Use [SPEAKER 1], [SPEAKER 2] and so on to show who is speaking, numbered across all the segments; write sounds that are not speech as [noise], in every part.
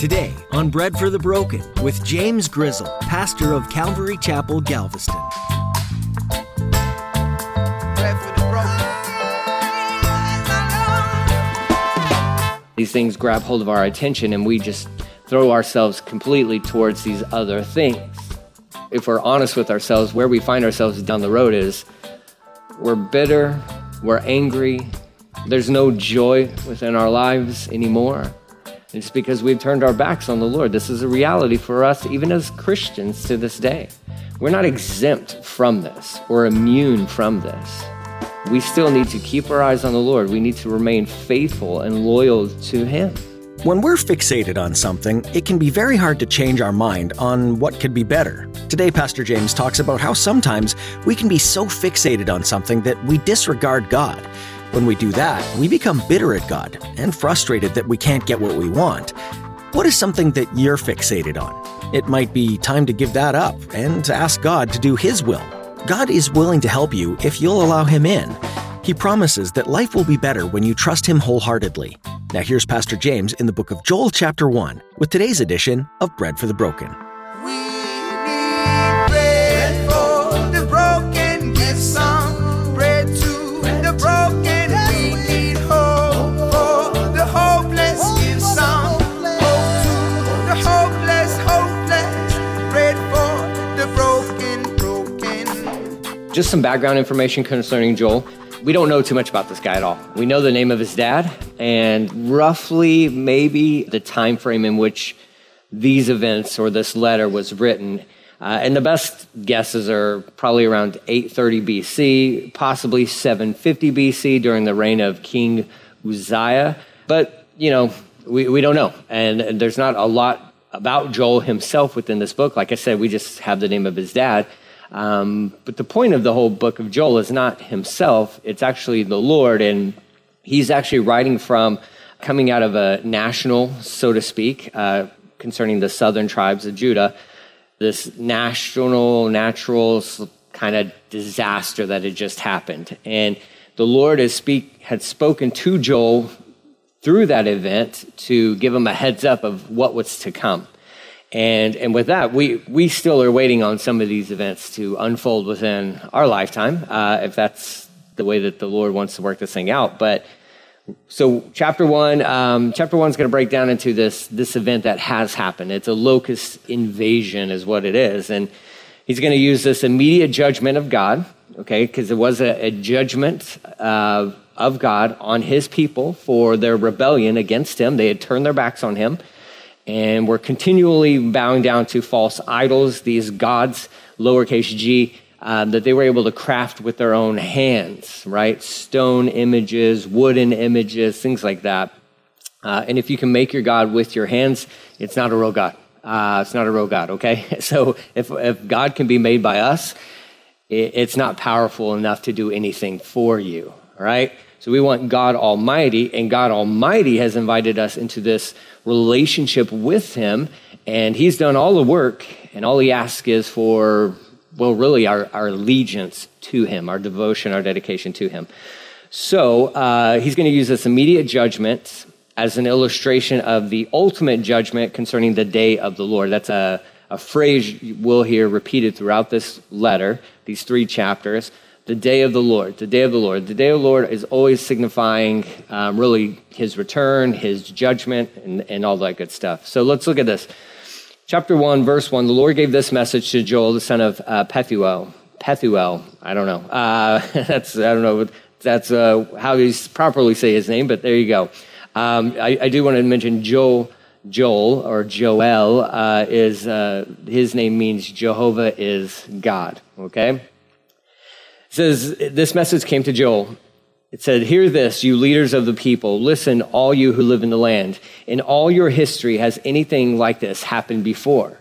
[SPEAKER 1] Today on Bread for the Broken with James Grizzle, pastor of Calvary Chapel, Galveston.
[SPEAKER 2] These things grab hold of our attention and we just throw ourselves completely towards these other things. If we're honest with ourselves, where we find ourselves down the road is we're bitter, we're angry, there's no joy within our lives anymore. It's because we've turned our backs on the Lord. This is a reality for us, even as Christians to this day. We're not exempt from this or immune from this. We still need to keep our eyes on the Lord. We need to remain faithful and loyal to Him.
[SPEAKER 1] When we're fixated on something, it can be very hard to change our mind on what could be better. Today, Pastor James talks about how sometimes we can be so fixated on something that we disregard God. When we do that, we become bitter at God and frustrated that we can't get what we want. What is something that you're fixated on? It might be time to give that up and to ask God to do His will. God is willing to help you if you'll allow Him in. He promises that life will be better when you trust Him wholeheartedly. Now, here's Pastor James in the book of Joel, chapter 1, with today's edition of Bread for the Broken.
[SPEAKER 2] Just some background information concerning Joel. We don't know too much about this guy at all. We know the name of his dad and roughly maybe the time frame in which these events or this letter was written. Uh, and the best guesses are probably around 830 BC, possibly 750 BC during the reign of King Uzziah. But, you know, we, we don't know. And, and there's not a lot about Joel himself within this book. Like I said, we just have the name of his dad. Um, but the point of the whole book of Joel is not himself, it's actually the Lord. And he's actually writing from coming out of a national, so to speak, uh, concerning the southern tribes of Judah, this national, natural kind of disaster that had just happened. And the Lord has speak, had spoken to Joel through that event to give him a heads up of what was to come. And, and with that, we, we still are waiting on some of these events to unfold within our lifetime, uh, if that's the way that the Lord wants to work this thing out. But so, chapter one, um, chapter one is going to break down into this, this event that has happened. It's a locust invasion, is what it is. And he's going to use this immediate judgment of God, okay, because it was a, a judgment uh, of God on his people for their rebellion against him. They had turned their backs on him and we're continually bowing down to false idols, these gods, lowercase g, um, that they were able to craft with their own hands, right? Stone images, wooden images, things like that. Uh, and if you can make your God with your hands, it's not a real God. Uh, it's not a real God, okay? [laughs] So if, if God can be made by us, it, it's not powerful enough to do anything for you, right? So we want God Almighty, and God Almighty has invited us into this relationship with Him, and He's done all the work, and all He asks is for, well, really our, our allegiance to Him, our devotion, our dedication to Him. So uh, He's going to use this immediate judgment as an illustration of the ultimate judgment concerning the day of the Lord. That's a, a phrase we'll hear repeated throughout this letter, these three chapters the day of the Lord, the day of the Lord. The day of the Lord is always signifying um, really his return, his judgment, and, and all that good stuff. So let's look at this. Chapter 1, verse 1 The Lord gave this message to Joel, the son of uh, Pethuel. Pethuel, I don't know. Uh, [laughs] that's, I don't know, that's uh, how you properly say his name, but there you go. Um, I, I, do want to mention Joel. Joel or Joel uh, is uh, his name means Jehovah is God. Okay, it says, This message came to Joel. It said, Hear this, you leaders of the people. Listen, all you who live in the land. In all your history, has anything like this happened before?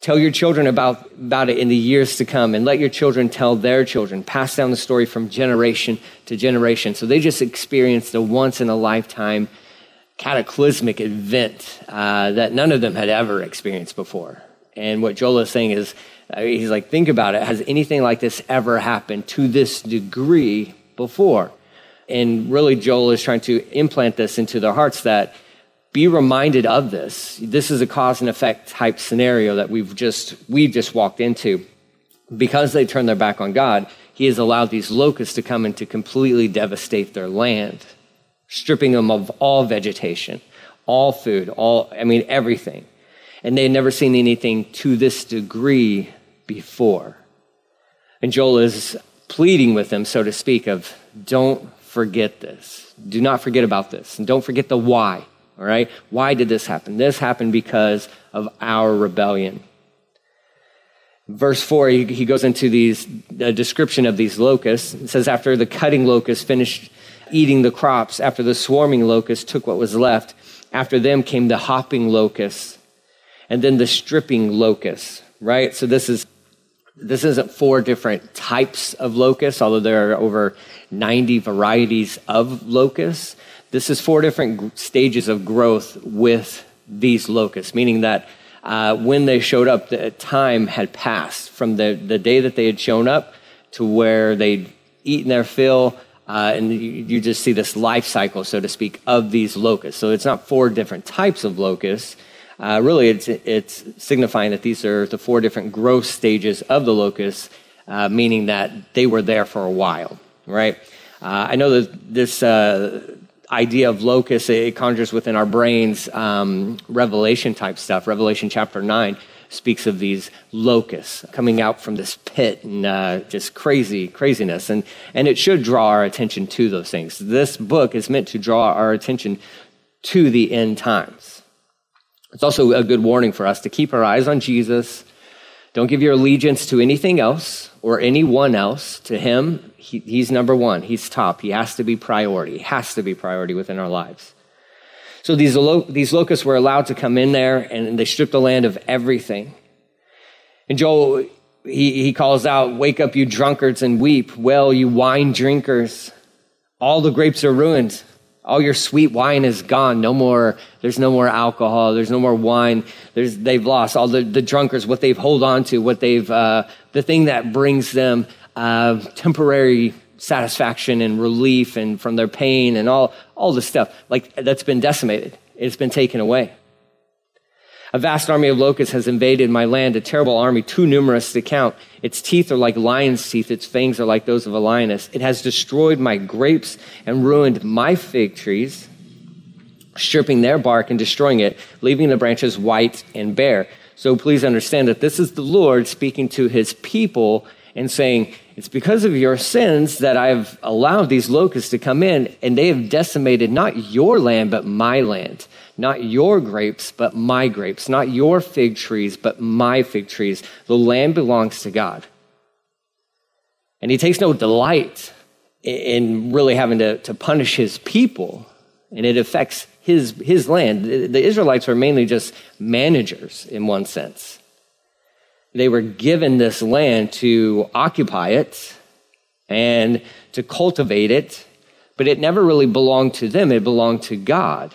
[SPEAKER 2] Tell your children about, about it in the years to come, and let your children tell their children. Pass down the story from generation to generation. So they just experienced a once in a lifetime cataclysmic event uh, that none of them had ever experienced before. And what Joel is saying is, he's like, think about it. Has anything like this ever happened to this degree before? And really, Joel is trying to implant this into their hearts that be reminded of this. This is a cause and effect type scenario that we've just we just walked into. Because they turned their back on God, he has allowed these locusts to come and to completely devastate their land, stripping them of all vegetation, all food, all I mean everything. And they had never seen anything to this degree before. And Joel is pleading with them, so to speak, of don't forget this. Do not forget about this. And don't forget the why. All right? Why did this happen? This happened because of our rebellion. Verse 4, he, goes into these, a description of these locusts. It says, After the cutting locust finished eating the crops, after the swarming locust took what was left, after them came the hopping locusts, and then the stripping locusts, right? So this is this isn't four different types of locusts, although there are over 90 varieties of locusts. This is four different stages of growth with these locusts, meaning that uh, when they showed up, the time had passed from the, the day that they had shown up to where they'd eaten their fill. Uh, and you, you just see this life cycle, so to speak, of these locusts. So it's not four different types of locusts. Uh, really, it's, it's signifying that these are the four different growth stages of the locust, uh, meaning that they were there for a while, right? Uh, I know that this uh, idea of locust, it conjures within our brains um, Revelation type stuff. Revelation chapter 9 speaks of these locusts coming out from this pit and uh, just crazy craziness and, and it should draw our attention to those things this book is meant to draw our attention to the end times it's also a good warning for us to keep our eyes on jesus don't give your allegiance to anything else or anyone else. To him, he, he's number one. He's top. He has to be priority. He has to be priority within our lives. So these, these locusts were allowed to come in there and they stripped the land of everything. And Joel, he, he calls out, Wake up, you drunkards, and weep. Well, you wine drinkers. All the grapes are ruined all your sweet wine is gone. No more, there's no more alcohol. There's no more wine. There's, they've lost all the, the drunkards, what they've hold on to, what they've, uh, the thing that brings them uh, temporary satisfaction and relief and from their pain and all, all the stuff. Like that's been decimated. It's been taken away. A vast army of locusts has invaded my land, a terrible army, too numerous to count. Its teeth are like lion's teeth, its fangs are like those of a lioness. It has destroyed my grapes and ruined my fig trees, stripping their bark and destroying it, leaving the branches white and bare. So please understand that this is the Lord speaking to his people and saying, It's because of your sins that I've allowed these locusts to come in, and they have decimated not your land, but my land. Not your grapes, but my grapes. Not your fig trees, but my fig trees. The land belongs to God. And he takes no delight in really having to, to punish his people, and it affects his, his land. The Israelites are mainly just managers in one sense. They were given this land to occupy it and to cultivate it, but it never really belonged to them, it belonged to God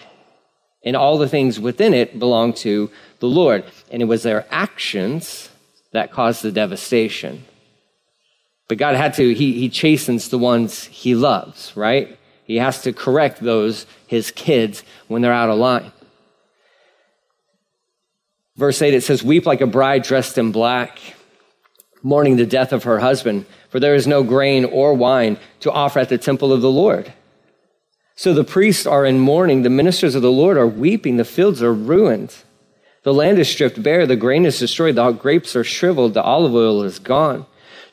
[SPEAKER 2] and all the things within it belonged to the Lord. And it was their actions that caused the devastation. But God had to, he, he chastens the ones he loves, right? He has to correct those, his kids, when they're out of line. Verse 8, it says, Weep like a bride dressed in black, mourning the death of her husband, for there is no grain or wine to offer at the temple of the Lord. So the priests are in mourning, the ministers of the Lord are weeping, the fields are ruined. The land is stripped bare, the grain is destroyed, the grapes are shriveled, the olive oil is gone.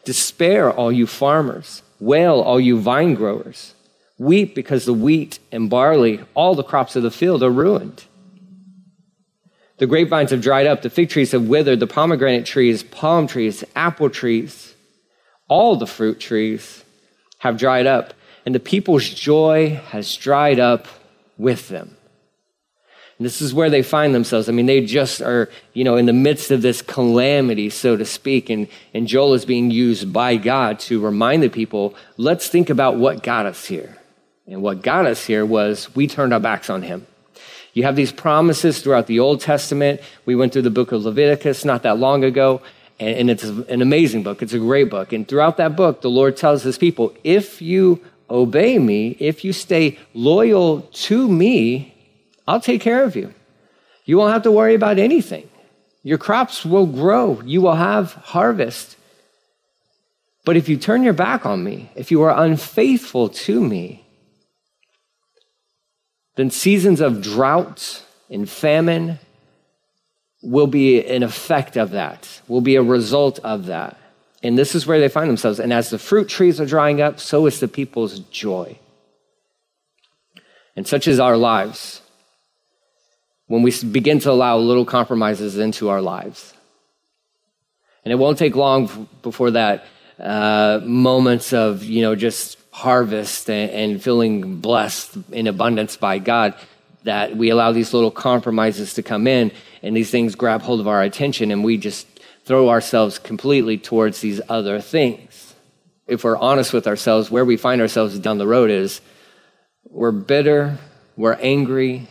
[SPEAKER 2] Despair, all you farmers. Wail, all you vine growers. Weep because the wheat and barley, all the crops of the field are ruined. The grapevines have dried up, the fig trees have withered, the pomegranate trees, palm trees, apple trees, all the fruit trees have dried up and the people's joy has dried up with them. And this is where they find themselves. I mean, they just are, you know, in the midst of this calamity, so to speak. And, and Joel is being used by God to remind the people, let's think about what got us here. And what got us here was we turned our backs on him. You have these promises throughout the Old Testament. We went through the book of Leviticus not that long ago, and, it's an amazing book. It's a great book. And throughout that book, the Lord tells his people, if you obey me, if you stay loyal to me, I'll take care of you. You won't have to worry about anything. Your crops will grow. You will have harvest. But if you turn your back on me, if you are unfaithful to me, then seasons of drought and famine will be an effect of that, will be a result of that. And this is where they find themselves. And as the fruit trees are drying up, so is the people's joy. And such is our lives when we begin to allow little compromises into our lives. And it won't take long before that uh, moments of, you know, just harvest and, and feeling blessed in abundance by God that we allow these little compromises to come in and these things grab hold of our attention and we just throw ourselves completely towards these other things. If we're honest with ourselves, where we find ourselves down the road is we're bitter, we're angry,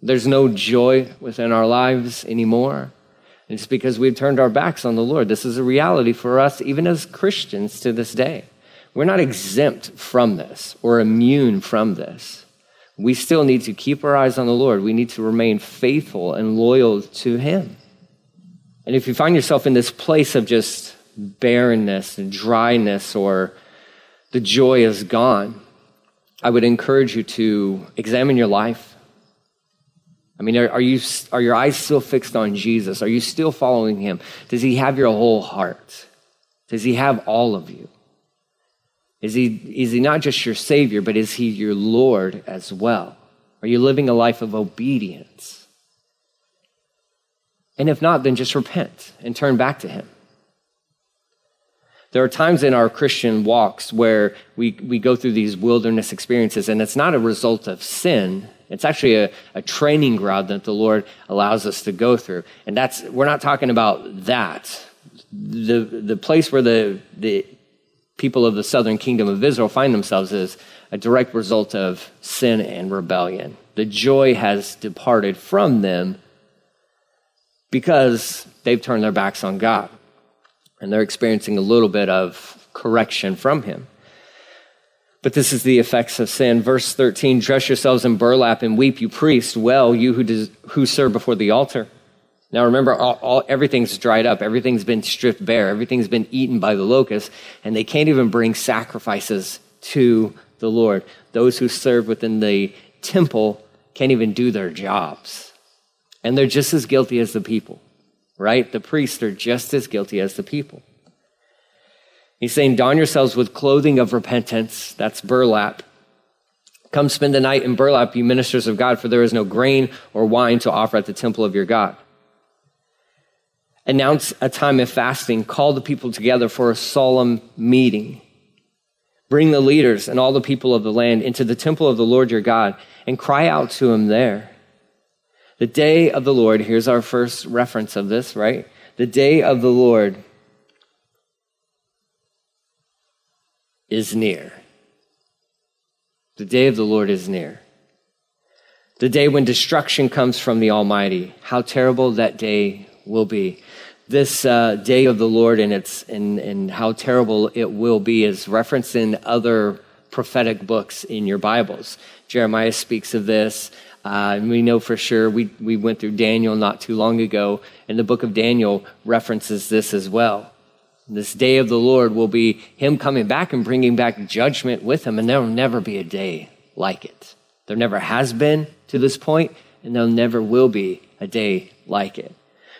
[SPEAKER 2] there's no joy within our lives anymore. It's because we've turned our backs on the Lord. This is a reality for us, even as Christians to this day. We're not exempt from this or immune from this. We still need to keep our eyes on the Lord. We need to remain faithful and loyal to Him. And if you find yourself in this place of just barrenness and dryness or the joy is gone, I would encourage you to examine your life. I mean, are, are, you, are your eyes still fixed on Jesus? Are you still following him? Does he have your whole heart? Does he have all of you? Is he, is he not just your Savior, but is he your Lord as well? Are you living a life of obedience? And if not, then just repent and turn back to him. There are times in our Christian walks where we, we go through these wilderness experiences, and it's not a result of sin. It's actually a, a training ground that the Lord allows us to go through. And that's, we're not talking about that. The, the place where the, the people of the southern kingdom of Israel find themselves is a direct result of sin and rebellion. The joy has departed from them because they've turned their backs on God and they're experiencing a little bit of correction from him. But this is the effects of sin. Verse 13 Dress yourselves in burlap and weep, you priests, well, you who, des- who serve before the altar. Now remember, all, all, everything's dried up, everything's been stripped bare, everything's been eaten by the locusts, and they can't even bring sacrifices to the Lord. Those who serve within the temple can't even do their jobs. And they're just as guilty as the people right? The priests are just as guilty as the people. He's saying, Don yourselves with clothing of repentance. That's burlap. Come spend the night in burlap, you ministers of God, for there is no grain or wine to offer at the temple of your God. Announce a time of fasting. Call the people together for a solemn meeting. Bring the leaders and all the people of the land into the temple of the Lord your God and cry out to him there. The day of the Lord, here's our first reference of this, right? The day of the Lord is near. The day of the Lord is near. The day when destruction comes from the Almighty. How terrible that day will be. This uh, day of the Lord and, its, and, and how terrible it will be is referenced in other prophetic books in your Bibles. Jeremiah speaks of this. Uh, and we know for sure, we, we went through Daniel not too long ago, and the book of Daniel references this as well. This day of the Lord will be Him coming back and bringing back judgment with Him, and there will never be a day like it. There never has been to this point, and there never will be a day like it.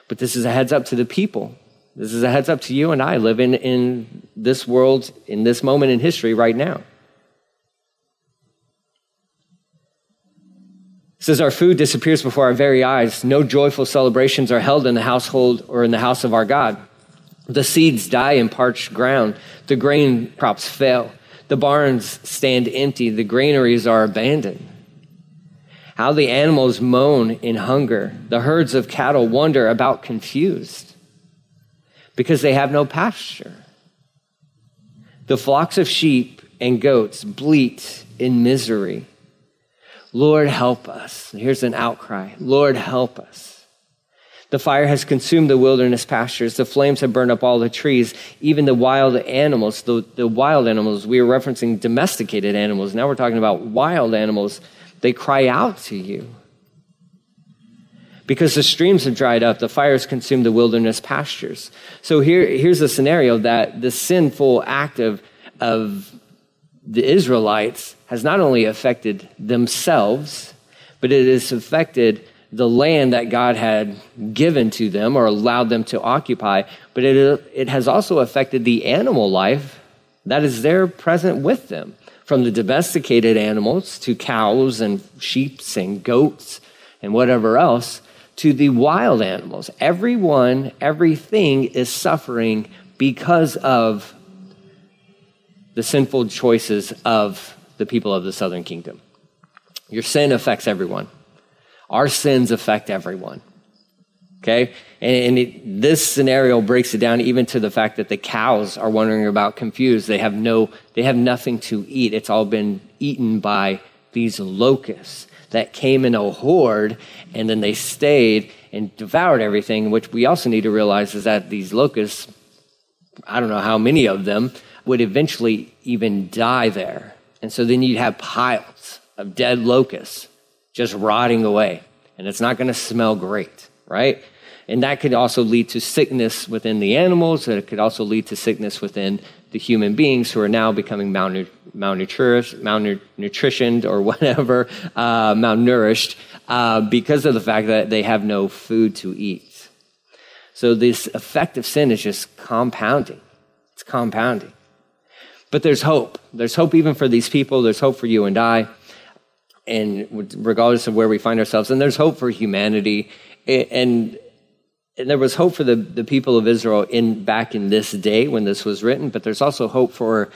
[SPEAKER 2] But this is a heads up to the people. This is a heads up to you and I living in this world, in this moment in history right now. says, Our food disappears before our very eyes. No joyful celebrations are held in the household or in the house of our God. The seeds die in parched ground. The grain crops fail. The barns stand empty. The granaries are abandoned. How the animals moan in hunger. The herds of cattle wander about confused because they have no pasture. The flocks of sheep and goats bleat in misery. Lord, help us. Here's an outcry Lord, help us. The fire has consumed the wilderness pastures. The flames have burned up all the trees, even the wild animals. The, the wild animals, we were referencing domesticated animals. Now we're talking about wild animals. They cry out to you. Because the streams have dried up, the fires consumed the wilderness pastures. So here, here's a scenario that the sinful act of, of the Israelites has not only affected themselves, but it has affected the land that God had given to them or allowed them to occupy, but it, it has also affected the animal life that is there present with them, from the domesticated animals to cows and sheep and goats and whatever else to the wild animals. Everyone, everything is suffering because of the sinful choices of the people of the southern kingdom. Your sin affects everyone. Our sins affect everyone. Okay? And, and it, this scenario breaks it down even to the fact that the cows are wondering about confused. They have no, they have nothing to eat. It's all been eaten by these locusts that came in a horde and then they stayed and devoured everything, which we also need to realize is that these locusts, I don't know how many of them, would eventually even die there. And so then you'd have piles of dead locusts just rotting away. And it's not going to smell great, right? And that could also lead to sickness within the animals. It could also lead to sickness within the human beings who are now becoming malnourished, malnutritioned, or [laughs] whatever, uh, malnourished, uh, because of the fact that they have no food to eat. So this effect of sin is just compounding. It's compounding. But there's hope. There's hope even for these people. There's hope for you and I and regardless of where we find ourselves. And there's hope for humanity. And, and there was hope for the, the people of Israel in back in this day when this was written, but there's also hope for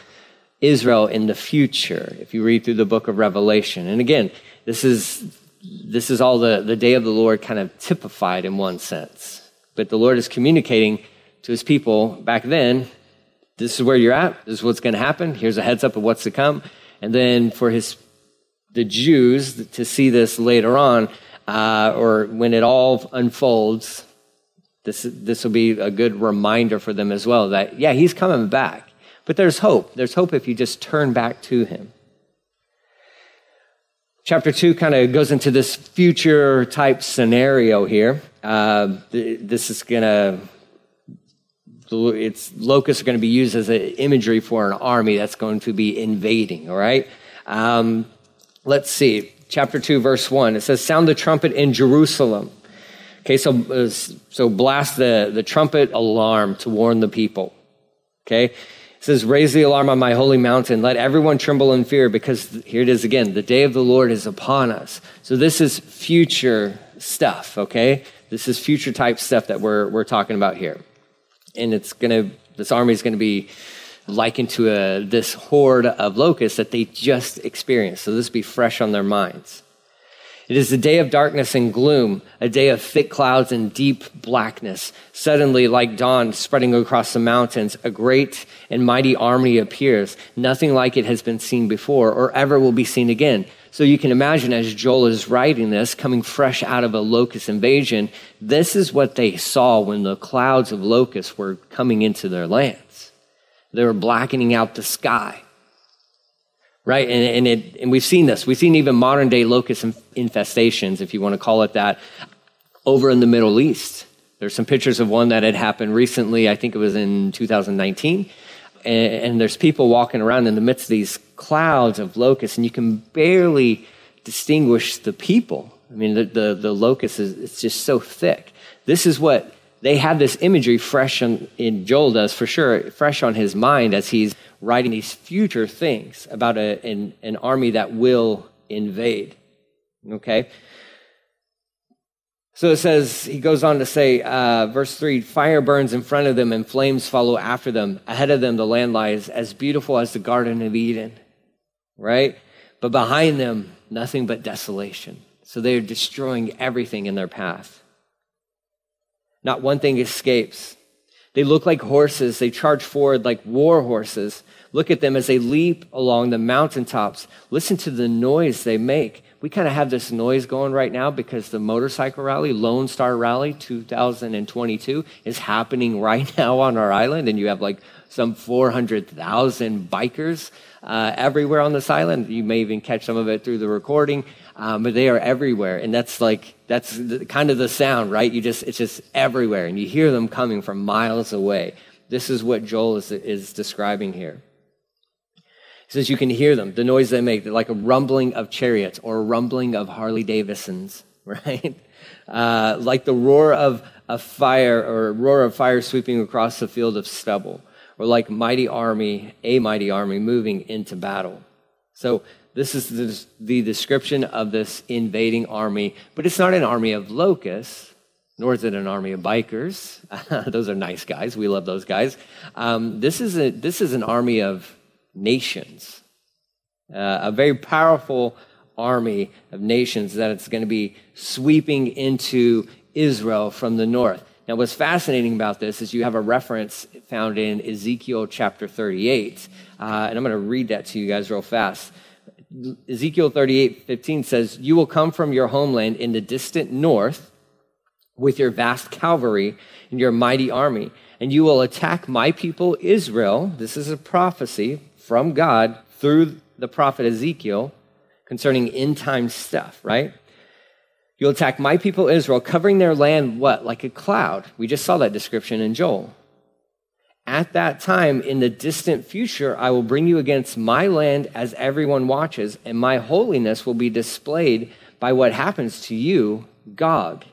[SPEAKER 2] Israel in the future if you read through the book of Revelation. And again, this is this is all the, the day of the Lord kind of typified in one sense. But the Lord is communicating to his people back then, this is where you're at, this is what's going to happen, here's a heads up of what's to come. And then for his the Jews to see this later on, uh, or when it all unfolds. This, this will be a good reminder for them as well that, yeah, he's coming back. But there's hope. There's hope if you just turn back to him. Chapter 2 kind of goes into this future type scenario here. Uh, this is to it's locusts are going to be used as an imagery for an army that's going to be invading all right um, Let's see, chapter 2, verse 1. It says, Sound the trumpet in Jerusalem. Okay, so, uh, so blast the, the trumpet alarm to warn the people. Okay, it says, Raise the alarm on my holy mountain. Let everyone tremble in fear because here it is again. The day of the Lord is upon us. So this is future stuff, okay? This is future type stuff that we're, we're talking about here. And it's going to, this army is going to be likened to a, this horde of locusts that they just experienced. So this be fresh on their minds. It is a day of darkness and gloom, a day of thick clouds and deep blackness. Suddenly, like dawn spreading across the mountains, a great and mighty army appears. Nothing like it has been seen before or ever will be seen again. So you can imagine as Joel is writing this, coming fresh out of a locust invasion, this is what they saw when the clouds of locusts were coming into their land. They were blackening out the sky. Right? And, and, it, and we've seen this. We've seen even modern day locust infestations, if you want to call it that, over in the Middle East. There's some pictures of one that had happened recently. I think it was in 2019. And, and there's people walking around in the midst of these clouds of locusts, and you can barely distinguish the people. I mean, the, the, the locust is it's just so thick. This is what they have this imagery fresh on, in Joel does for sure, fresh on his mind as he's writing these future things about a, an, an army that will invade. Okay? So it says, he goes on to say, uh, verse 3 fire burns in front of them and flames follow after them. Ahead of them, the land lies as beautiful as the Garden of Eden, right? But behind them, nothing but desolation. So they are destroying everything in their path. Not one thing escapes. They look like horses. They charge forward like war horses. Look at them as they leap along the mountaintops. Listen to the noise they make. We kind of have this noise going right now because the motorcycle rally, Lone Star Rally 2022, is happening [laughs] right now on our island. And you have like some 400,000 bikers uh, everywhere on this island. You may even catch some of it through the recording. Um, but they are everywhere. And that's like, that's the, kind of the sound, right? You just, it's just everywhere. And you hear them coming from miles away. This is what Joel is, is describing here. He says you can hear them, the noise they make, like a rumbling of chariots or a rumbling of Harley Davidsons, [laughs] right? Uh, like the roar of a fire or a roar of fire sweeping across the field of stubble, or like mighty army, a mighty army moving into battle. So this is the, description of this invading army, but it's not an army of locusts, nor is it an army of bikers. [laughs] those are nice guys. We love those guys. Um, this, is a, this is an army of nations, uh, a very powerful army of nations that it's going to be sweeping into Israel from the north. Now, what's fascinating about this is you have a reference found in Ezekiel chapter 38. Uh, and I'm going to read that to you guys real fast. Ezekiel 38 15 says, You will come from your homeland in the distant north with your vast cavalry and your mighty army, and you will attack my people Israel. This is a prophecy from God through the prophet Ezekiel concerning end time stuff, right? You'll attack my people Israel, covering their land, what? Like a cloud. We just saw that description in Joel. At that time, in the distant future, I will bring you against my land as everyone watches, and my holiness will be displayed by what happens to you, Gog.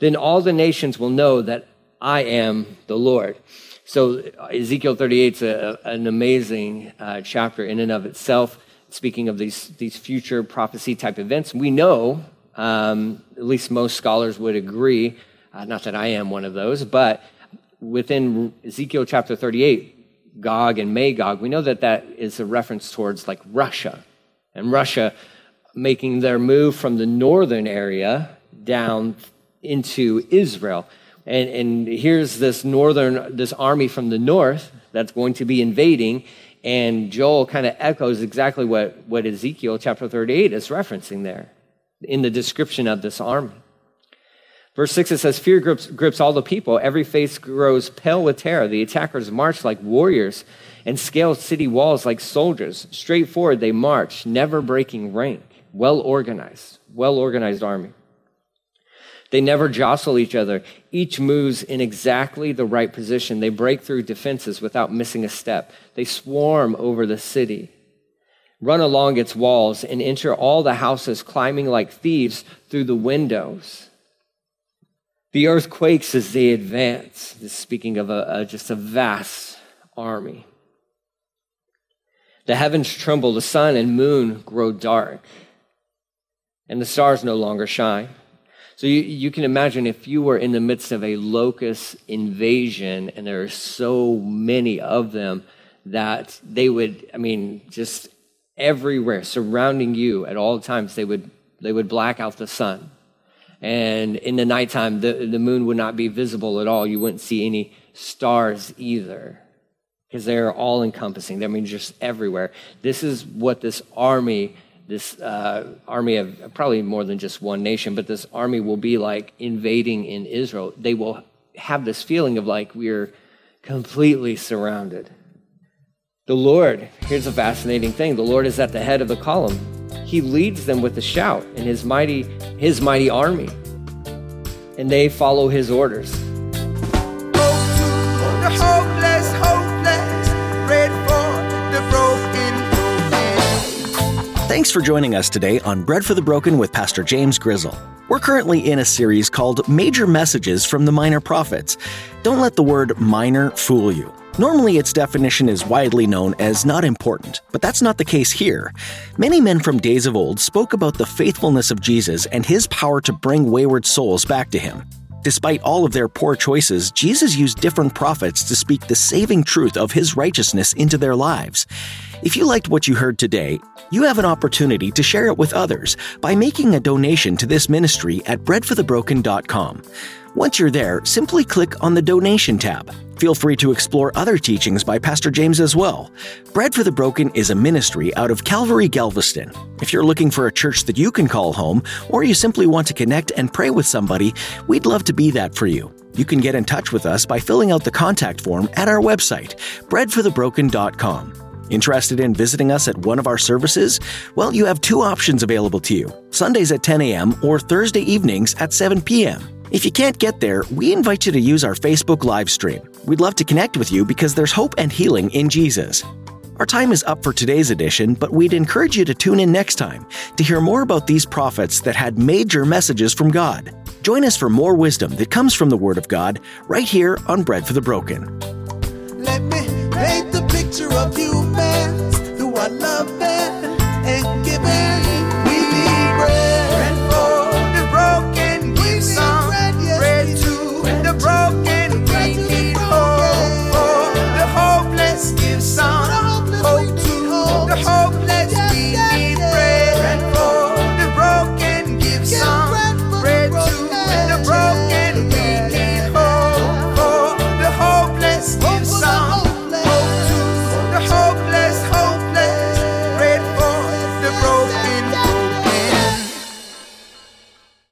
[SPEAKER 2] Then all the nations will know that I am the Lord. So, Ezekiel 38 is an amazing uh, chapter in and of itself, speaking of these, these future prophecy type events. We know um, at least most scholars would agree, uh, not that I am one of those, but within Ezekiel chapter 38, Gog and Magog, we know that that is a reference towards like Russia. And Russia making their move from the northern area down into Israel. And, and here's this northern, this army from the north that's going to be invading. And Joel kind of echoes exactly what, what Ezekiel chapter 38 is referencing there in the description of this army. Verse 6, it says, Fear grips, grips all the people. Every face grows pale with terror. The attackers march like warriors and scale city walls like soldiers. Straight forward they march, never breaking rank. Well organized, well organized army. They never jostle each other. Each moves in exactly the right position. They break through defenses without missing a step. They swarm over the city run along its walls, and enter all the houses, climbing like thieves through the windows. The earth quakes as they advance. This is speaking of a, a, just a vast army. The heavens tremble, the sun and moon grow dark, and the stars no longer shine. So you, you can imagine if you were in the midst of a locust invasion, and there are so many of them that they would, I mean, just everywhere surrounding you at all times. They would, they would black out the sun. And in the nighttime, the, the moon would not be visible at all. You wouldn't see any stars either because they're all encompassing. That means just everywhere. This is what this army, this uh, army of probably more than just one nation, but this army will be like invading in Israel. They will have this feeling of like we're completely surrounded. The Lord, here's a fascinating thing. The Lord is at the head of the column. He leads them with a shout in his mighty his mighty army. And they follow his orders.
[SPEAKER 1] Thanks for joining us today on Bread for the Broken with Pastor James Grizzle. We're currently in a series called Major Messages from the Minor Prophets. Don't let the word minor fool you. Normally, its definition is widely known as not important, but that's not the case here. Many men from days of old spoke about the faithfulness of Jesus and his power to bring wayward souls back to him. Despite all of their poor choices, Jesus used different prophets to speak the saving truth of his righteousness into their lives. If you liked what you heard today, you have an opportunity to share it with others by making a donation to this ministry at breadforthebroken.com. Once you're there, simply click on the donation tab. Feel free to explore other teachings by Pastor James as well. Bread for the Broken is a ministry out of Calvary Galveston. If you're looking for a church that you can call home, or you simply want to connect and pray with somebody, we'd love to be that for you. You can get in touch with us by filling out the contact form at our website, breadforthebroken.com. Interested in visiting us at one of our services? Well, you have two options available to you Sundays at 10 a.m. or Thursday evenings at 7 p.m. If you can't get there, we invite you to use our Facebook live stream. We'd love to connect with you because there's hope and healing in Jesus. Our time is up for today's edition, but we'd encourage you to tune in next time to hear more about these prophets that had major messages from God. Join us for more wisdom that comes from the Word of God right here on Bread for the Broken.
[SPEAKER 3] Picture of you,